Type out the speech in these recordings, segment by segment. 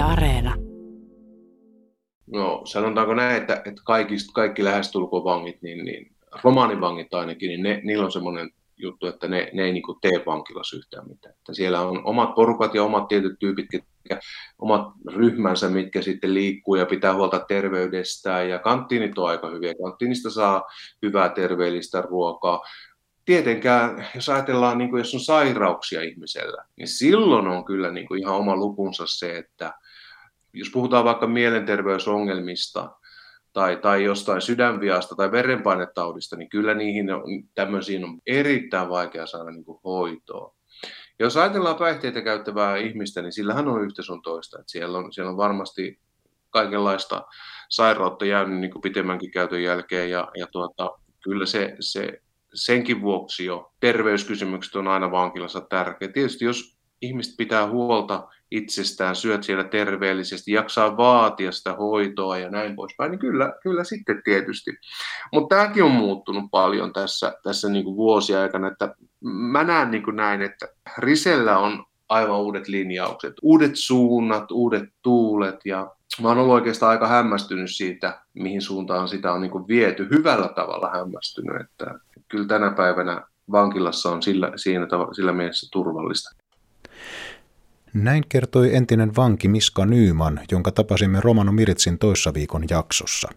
Areena. No sanotaanko näin, että, että kaikista, kaikki lähestulkoon vangit, niin, niin romaanivangit ainakin, niin ne, niillä on semmoinen juttu, että ne, ne ei niin tee vankilassa yhtään mitään. Että siellä on omat porukat ja omat tietyt tyypit, ja omat ryhmänsä, mitkä sitten liikkuu ja pitää huolta terveydestään. Ja kanttiinit on aika hyviä. Kanttiinista saa hyvää terveellistä ruokaa. Tietenkään, jos ajatellaan, niin kuin jos on sairauksia ihmisellä, niin silloin on kyllä niin kuin ihan oma lukunsa se, että jos puhutaan vaikka mielenterveysongelmista, tai, tai jostain sydänviasta tai verenpainetaudista, niin kyllä niihin on, tämmöisiin on erittäin vaikea saada niin hoitoa. Jos ajatellaan päihteitä käyttävää ihmistä, niin sillähän on yhtä sun toista. Että siellä, on, siellä on varmasti kaikenlaista sairautta jäänyt niin kuin pitemmänkin käytön jälkeen ja, ja tuota, kyllä se, se, senkin vuoksi jo terveyskysymykset on aina vankilassa tärkeä. Tietysti jos ihmiset pitää huolta itsestään, syöt siellä terveellisesti, jaksaa vaatia sitä hoitoa ja näin poispäin, niin kyllä, kyllä sitten tietysti. Mutta tämäkin on muuttunut paljon tässä, tässä niin kuin vuosia aikana, että mä näen niin kuin näin, että Risellä on aivan uudet linjaukset, uudet suunnat, uudet tuulet ja mä oon ollut oikeastaan aika hämmästynyt siitä, mihin suuntaan sitä on niin kuin viety, hyvällä tavalla hämmästynyt, että kyllä tänä päivänä vankilassa on sillä, siinä, sillä mielessä turvallista. Näin kertoi entinen vanki Miska Nyyman, jonka tapasimme Romano Miritsin toissa viikon jaksossa.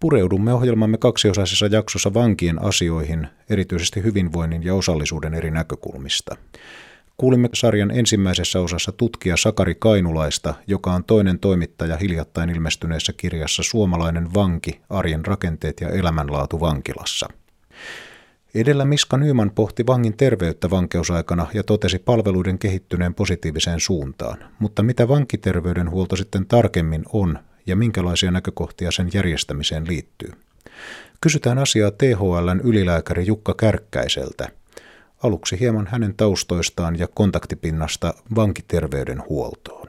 Pureudumme ohjelmamme kaksiosaisessa jaksossa vankien asioihin, erityisesti hyvinvoinnin ja osallisuuden eri näkökulmista. Kuulimme sarjan ensimmäisessä osassa tutkija Sakari Kainulaista, joka on toinen toimittaja hiljattain ilmestyneessä kirjassa Suomalainen vanki, arjen rakenteet ja elämänlaatu vankilassa. Edellä Miska Nyman pohti vangin terveyttä vankeusaikana ja totesi palveluiden kehittyneen positiiviseen suuntaan. Mutta mitä vankiterveydenhuolto sitten tarkemmin on ja minkälaisia näkökohtia sen järjestämiseen liittyy? Kysytään asiaa THLn ylilääkäri Jukka Kärkkäiseltä. Aluksi hieman hänen taustoistaan ja kontaktipinnasta vankiterveydenhuoltoon.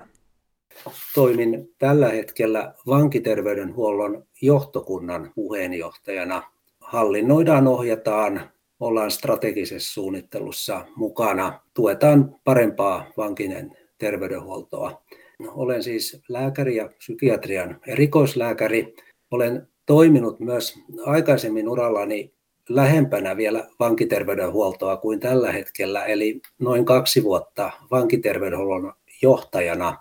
Toimin tällä hetkellä vankiterveydenhuollon johtokunnan puheenjohtajana. Hallinnoidaan, ohjataan ollaan strategisessa suunnittelussa mukana, tuetaan parempaa vankinen terveydenhuoltoa. Olen siis lääkäri ja psykiatrian erikoislääkäri. Olen toiminut myös aikaisemmin urallani lähempänä vielä vankiterveydenhuoltoa kuin tällä hetkellä, eli noin kaksi vuotta vankiterveydenhuollon johtajana.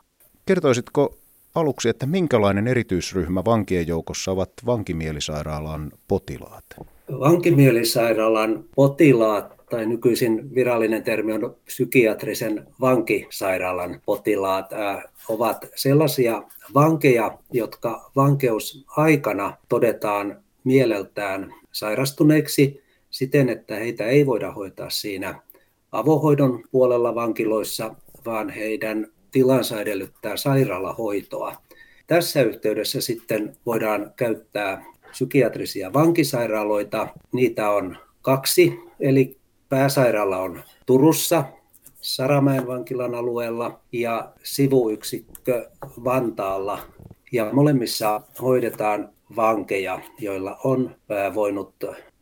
Kertoisitko aluksi, että minkälainen erityisryhmä vankien joukossa ovat vankimielisairaalan potilaat? Vankimielisairaalan potilaat tai nykyisin virallinen termi on psykiatrisen vankisairaalan potilaat ovat sellaisia vankeja, jotka vankeusaikana todetaan mieleltään sairastuneiksi siten, että heitä ei voida hoitaa siinä avohoidon puolella vankiloissa, vaan heidän tilansa edellyttää sairaalahoitoa. Tässä yhteydessä sitten voidaan käyttää psykiatrisia vankisairaaloita. Niitä on kaksi, eli pääsairaala on Turussa, Saramäen vankilan alueella ja sivuyksikkö Vantaalla. Ja molemmissa hoidetaan vankeja, joilla on voinut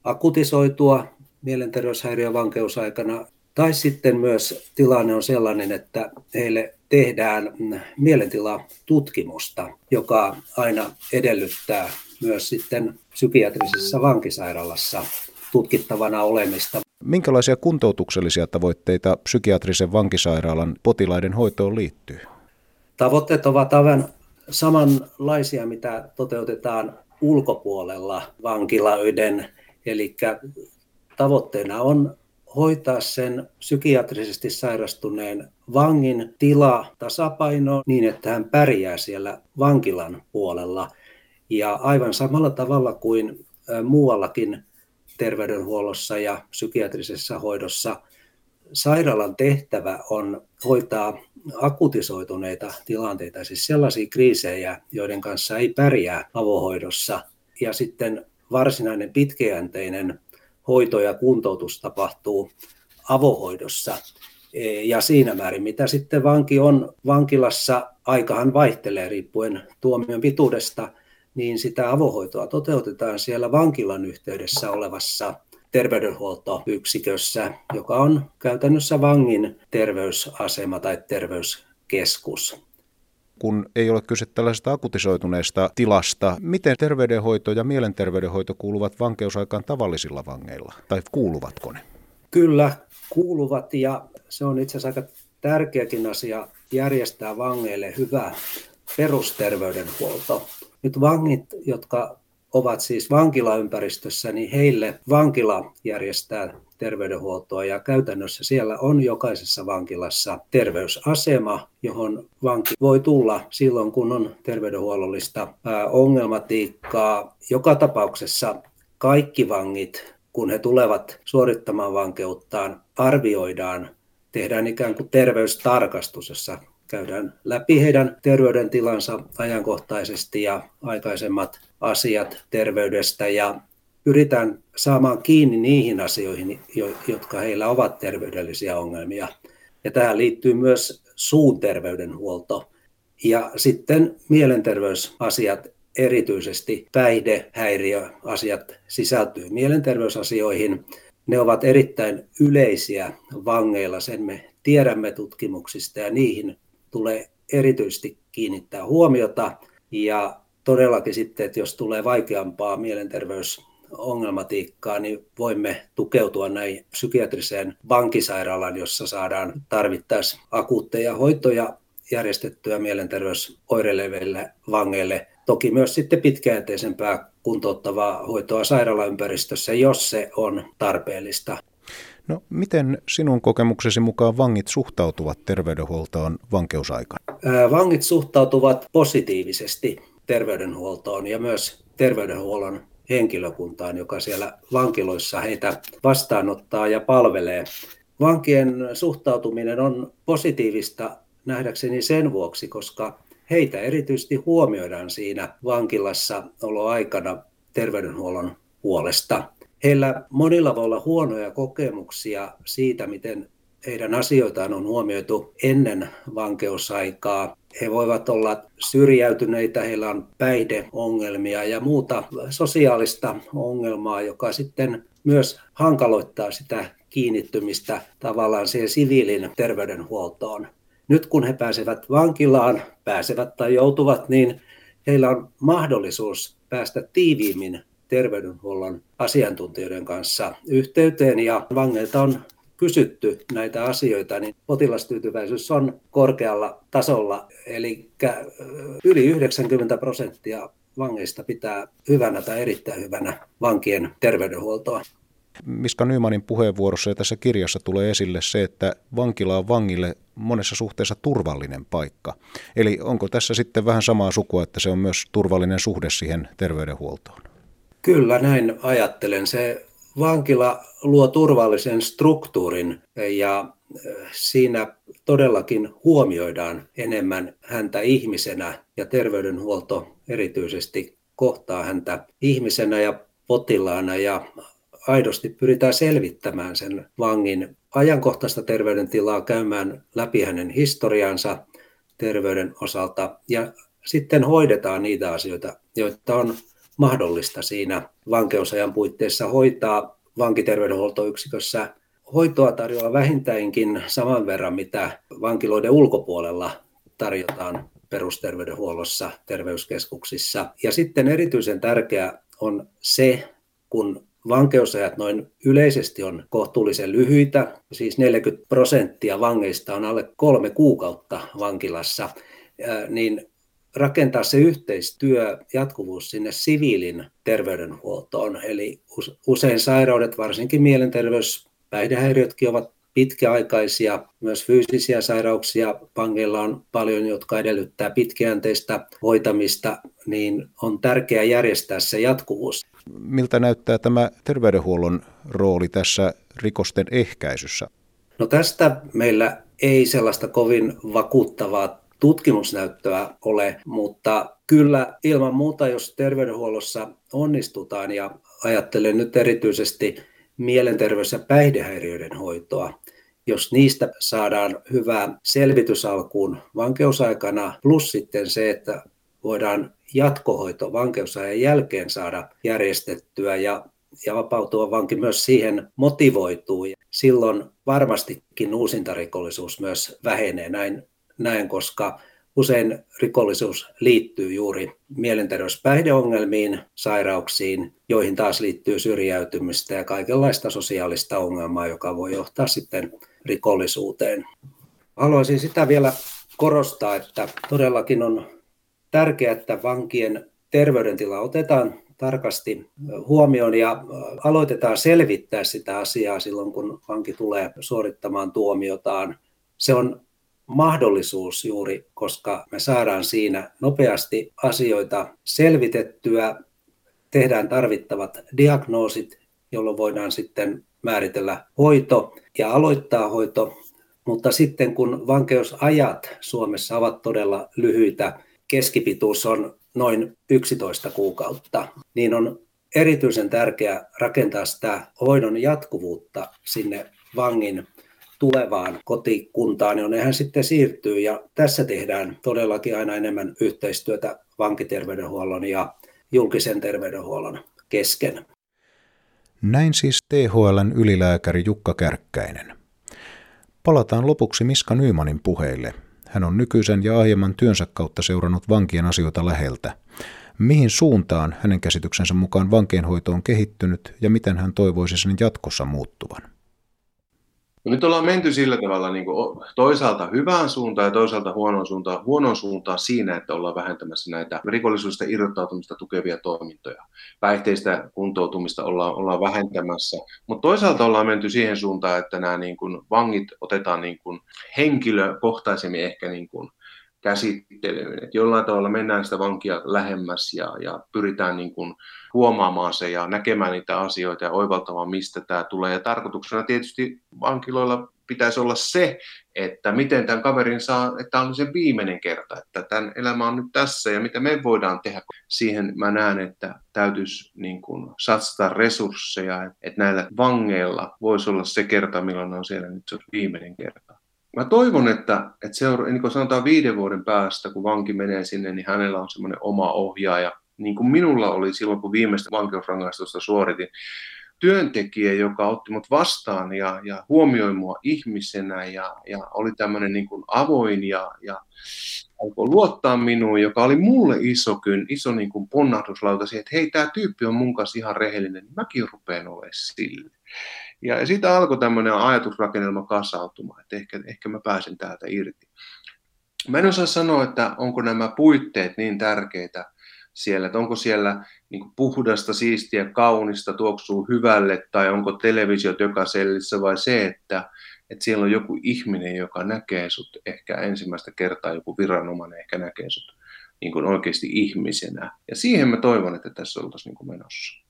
akutisoitua mielenterveyshäiriö vankeusaikana. Tai sitten myös tilanne on sellainen, että heille tehdään mielentilatutkimusta, joka aina edellyttää myös sitten psykiatrisessa vankisairaalassa tutkittavana olemista. Minkälaisia kuntoutuksellisia tavoitteita psykiatrisen vankisairaalan potilaiden hoitoon liittyy? Tavoitteet ovat aivan samanlaisia, mitä toteutetaan ulkopuolella vankiloiden. Eli tavoitteena on hoitaa sen psykiatrisesti sairastuneen vangin tila tasapaino niin, että hän pärjää siellä vankilan puolella – ja aivan samalla tavalla kuin muuallakin terveydenhuollossa ja psykiatrisessa hoidossa, sairaalan tehtävä on hoitaa akutisoituneita tilanteita, siis sellaisia kriisejä, joiden kanssa ei pärjää avohoidossa. Ja sitten varsinainen pitkäjänteinen hoito ja kuntoutus tapahtuu avohoidossa. E, ja siinä määrin, mitä sitten vanki on vankilassa, aikahan vaihtelee riippuen tuomion pituudesta – niin sitä avohoitoa toteutetaan siellä vankilan yhteydessä olevassa terveydenhuoltoyksikössä, joka on käytännössä vangin terveysasema tai terveyskeskus. kun ei ole kyse tällaisesta akutisoituneesta tilasta. Miten terveydenhoito ja mielenterveydenhoito kuuluvat vankeusaikaan tavallisilla vangeilla, tai kuuluvatko ne? Kyllä, kuuluvat ja se on itse asiassa aika tärkeäkin asia järjestää vangeille hyvä perusterveydenhuolto. Nyt vangit, jotka ovat siis vankilaympäristössä, niin heille vankila järjestää terveydenhuoltoa ja käytännössä siellä on jokaisessa vankilassa terveysasema, johon vanki voi tulla silloin, kun on terveydenhuollollista ongelmatiikkaa. Joka tapauksessa kaikki vangit, kun he tulevat suorittamaan vankeuttaan, arvioidaan, tehdään ikään kuin terveystarkastus, jossa käydään läpi heidän terveydentilansa ajankohtaisesti ja aikaisemmat asiat terveydestä ja pyritään saamaan kiinni niihin asioihin, jotka heillä ovat terveydellisiä ongelmia. Ja tähän liittyy myös suuterveydenhuolto ja sitten mielenterveysasiat, erityisesti päihdehäiriöasiat sisältyy mielenterveysasioihin. Ne ovat erittäin yleisiä vangeilla, sen me tiedämme tutkimuksista ja niihin tulee erityisesti kiinnittää huomiota. Ja todellakin sitten, että jos tulee vaikeampaa mielenterveysongelmatiikkaa, niin voimme tukeutua näin psykiatriseen vankisairaalaan, jossa saadaan tarvittaessa akuutteja hoitoja järjestettyä mielenterveysoireileville vangeille. Toki myös sitten pitkäjänteisempää kuntouttavaa hoitoa sairaalaympäristössä, jos se on tarpeellista. No, miten sinun kokemuksesi mukaan vangit suhtautuvat terveydenhuoltoon vankeusaikana? Vangit suhtautuvat positiivisesti terveydenhuoltoon ja myös terveydenhuollon henkilökuntaan, joka siellä vankiloissa heitä vastaanottaa ja palvelee. Vankien suhtautuminen on positiivista nähdäkseni sen vuoksi, koska heitä erityisesti huomioidaan siinä vankilassa oloaikana terveydenhuollon puolesta. Heillä monilla voi olla huonoja kokemuksia siitä, miten heidän asioitaan on huomioitu ennen vankeusaikaa. He voivat olla syrjäytyneitä, heillä on päihdeongelmia ja muuta sosiaalista ongelmaa, joka sitten myös hankaloittaa sitä kiinnittymistä tavallaan siihen siviilin terveydenhuoltoon. Nyt kun he pääsevät vankilaan, pääsevät tai joutuvat, niin heillä on mahdollisuus päästä tiiviimmin terveydenhuollon asiantuntijoiden kanssa yhteyteen ja vangeilta on kysytty näitä asioita, niin potilastyytyväisyys on korkealla tasolla, eli yli 90 prosenttia vangeista pitää hyvänä tai erittäin hyvänä vankien terveydenhuoltoa. Miska Nymanin puheenvuorossa ja tässä kirjassa tulee esille se, että vankila on vangille monessa suhteessa turvallinen paikka. Eli onko tässä sitten vähän samaa sukua, että se on myös turvallinen suhde siihen terveydenhuoltoon? Kyllä, näin ajattelen. Se vankila luo turvallisen struktuurin ja eh, siinä todellakin huomioidaan enemmän häntä ihmisenä ja terveydenhuolto erityisesti kohtaa häntä ihmisenä ja potilaana ja aidosti pyritään selvittämään sen vangin ajankohtaista terveydentilaa, käymään läpi hänen historiansa terveyden osalta ja sitten hoidetaan niitä asioita, joita on mahdollista siinä vankeusajan puitteissa hoitaa vankiterveydenhuoltoyksikössä hoitoa tarjoaa vähintäänkin saman verran, mitä vankiloiden ulkopuolella tarjotaan perusterveydenhuollossa, terveyskeskuksissa. Ja sitten erityisen tärkeää on se, kun vankeusajat noin yleisesti on kohtuullisen lyhyitä, siis 40 prosenttia vangeista on alle kolme kuukautta vankilassa, niin rakentaa se yhteistyö, jatkuvuus sinne siviilin terveydenhuoltoon. Eli usein sairaudet, varsinkin mielenterveys, päihdehäiriötkin ovat pitkäaikaisia, myös fyysisiä sairauksia. Pangeilla on paljon, jotka edellyttää pitkäjänteistä hoitamista, niin on tärkeää järjestää se jatkuvuus. Miltä näyttää tämä terveydenhuollon rooli tässä rikosten ehkäisyssä? No tästä meillä ei sellaista kovin vakuuttavaa tutkimusnäyttöä ole, mutta kyllä ilman muuta, jos terveydenhuollossa onnistutaan ja ajattelen nyt erityisesti mielenterveys- ja päihdehäiriöiden hoitoa, jos niistä saadaan hyvä selvitys alkuun vankeusaikana, plus sitten se, että voidaan jatkohoito vankeusajan jälkeen saada järjestettyä ja, ja vapautua vanki myös siihen motivoituu. Silloin varmastikin uusintarikollisuus myös vähenee. Näin näin, koska usein rikollisuus liittyy juuri mielenterveyspäihdeongelmiin, sairauksiin, joihin taas liittyy syrjäytymistä ja kaikenlaista sosiaalista ongelmaa, joka voi johtaa sitten rikollisuuteen. Haluaisin sitä vielä korostaa, että todellakin on tärkeää, että vankien terveydentila otetaan tarkasti huomioon ja aloitetaan selvittää sitä asiaa silloin, kun vanki tulee suorittamaan tuomiotaan. Se on mahdollisuus juuri, koska me saadaan siinä nopeasti asioita selvitettyä, tehdään tarvittavat diagnoosit, jolloin voidaan sitten määritellä hoito ja aloittaa hoito. Mutta sitten kun vankeusajat Suomessa ovat todella lyhyitä, keskipituus on noin 11 kuukautta, niin on erityisen tärkeää rakentaa sitä hoidon jatkuvuutta sinne vangin tulevaan kotikuntaan, jonne hän sitten siirtyy. Ja tässä tehdään todellakin aina enemmän yhteistyötä vankiterveydenhuollon ja julkisen terveydenhuollon kesken. Näin siis THLn ylilääkäri Jukka Kärkkäinen. Palataan lopuksi Miska Nymanin puheille. Hän on nykyisen ja aiemman työnsä kautta seurannut vankien asioita läheltä. Mihin suuntaan hänen käsityksensä mukaan vankeinhoito on kehittynyt ja miten hän toivoisi sen jatkossa muuttuvan? No nyt ollaan menty sillä tavalla niin kuin toisaalta hyvään suuntaan ja toisaalta huonoon suuntaan. Huonoon suuntaan siinä, että ollaan vähentämässä näitä rikollisuudesta irrottautumista tukevia toimintoja. Päihteistä kuntoutumista ollaan, ollaan vähentämässä. Mutta toisaalta ollaan menty siihen suuntaan, että nämä niin kuin vangit otetaan niin kuin henkilökohtaisemmin ehkä niin kuin käsittelyyn. Että jollain tavalla mennään sitä vankia lähemmäs ja, ja pyritään niin kuin huomaamaan se ja näkemään niitä asioita ja oivaltamaan, mistä tämä tulee. Ja tarkoituksena tietysti vankiloilla pitäisi olla se, että miten tämän kaverin saa, että tämä on se viimeinen kerta, että tämän elämä on nyt tässä ja mitä me voidaan tehdä. Siihen mä näen, että täytyisi niin kuin satsata resursseja, että näillä vangeilla voisi olla se kerta, milloin on siellä nyt se viimeinen kerta. Mä toivon, että, että seura- niin kuin sanotaan viiden vuoden päästä, kun vanki menee sinne, niin hänellä on semmoinen oma ohjaaja, niin kuin minulla oli silloin, kun viimeistä vankeusrangaistusta suoritin, työntekijä, joka otti mut vastaan ja, ja huomioi mua ihmisenä ja, ja oli tämmöinen niin kuin avoin ja, ja alkoi luottaa minuun, joka oli mulle iso, iso niin kuin ponnahduslauta siihen, että hei, tämä tyyppi on mun kanssa ihan rehellinen, niin mäkin rupean olemaan sille. Ja, siitä alkoi tämmöinen ajatusrakennelma kasautumaan, että ehkä, ehkä mä pääsen täältä irti. Mä en osaa sanoa, että onko nämä puitteet niin tärkeitä siellä, että onko siellä niin puhdasta, siistiä, kaunista, tuoksuu hyvälle, tai onko televisiot joka sellissä, vai se, että, että siellä on joku ihminen, joka näkee sut ehkä ensimmäistä kertaa, joku viranomainen ehkä näkee sut niin kuin oikeasti ihmisenä. Ja siihen mä toivon, että tässä oltaisiin niin menossa.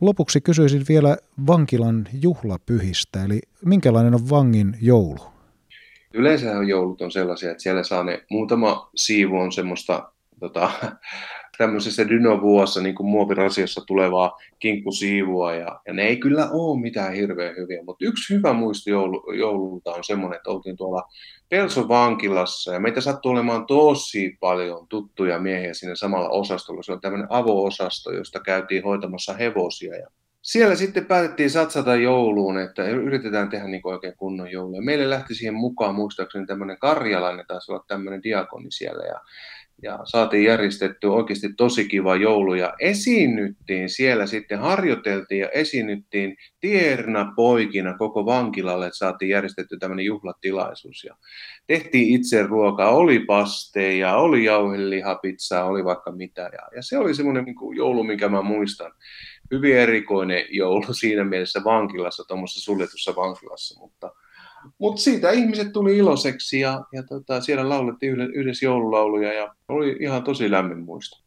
Lopuksi kysyisin vielä vankilan juhlapyhistä, eli minkälainen on vangin joulu? Yleensä joulut on sellaisia, että siellä saa ne muutama siivu on semmoista tota, tämmöisessä dynovuossa niin kuin muovirasiassa tulevaa kinkkusiivua ja, ja ne ei kyllä ole mitään hirveän hyviä, mutta yksi hyvä muisto joulu, joululta on semmoinen, että oltiin tuolla Pelson vankilassa ja meitä sattuu olemaan tosi paljon tuttuja miehiä siinä samalla osastolla. Se on tämmöinen avo-osasto, josta käytiin hoitamassa hevosia ja siellä sitten päätettiin satsata jouluun, että yritetään tehdä niin oikein kunnon joulua. Meille lähti siihen mukaan muistaakseni tämmöinen karjalainen, taisi olla tämmöinen diakoni siellä. Ja ja saatiin järjestetty oikeasti tosi kiva joulu ja esiinnyttiin siellä sitten, harjoiteltiin ja esiinnyttiin tierna poikina koko vankilalle, että saatiin järjestetty tämmöinen juhlatilaisuus ja tehtiin itse ruokaa, oli pasteja, oli jauhelihapizzaa, oli vaikka mitä ja, ja se oli semmoinen niin joulu, minkä mä muistan. Hyvin erikoinen joulu siinä mielessä vankilassa, tuommoisessa suljetussa vankilassa, mutta – mutta siitä ihmiset tuli iloiseksi ja, ja tota, siellä laulettiin yhdessä joululauluja ja oli ihan tosi lämmin muisto.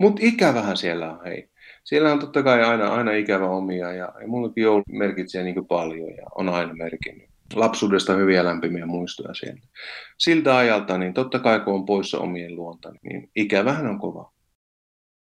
Mutta ikävähän siellä on, hei. Siellä on totta kai aina, aina ikävä omia ja, ja mullekin joulu merkitsee niin paljon ja on aina merkinnyt. Lapsuudesta hyviä lämpimiä muistoja siellä. Siltä ajalta, niin totta kai kun on poissa omien luonta, niin ikävähän on kova.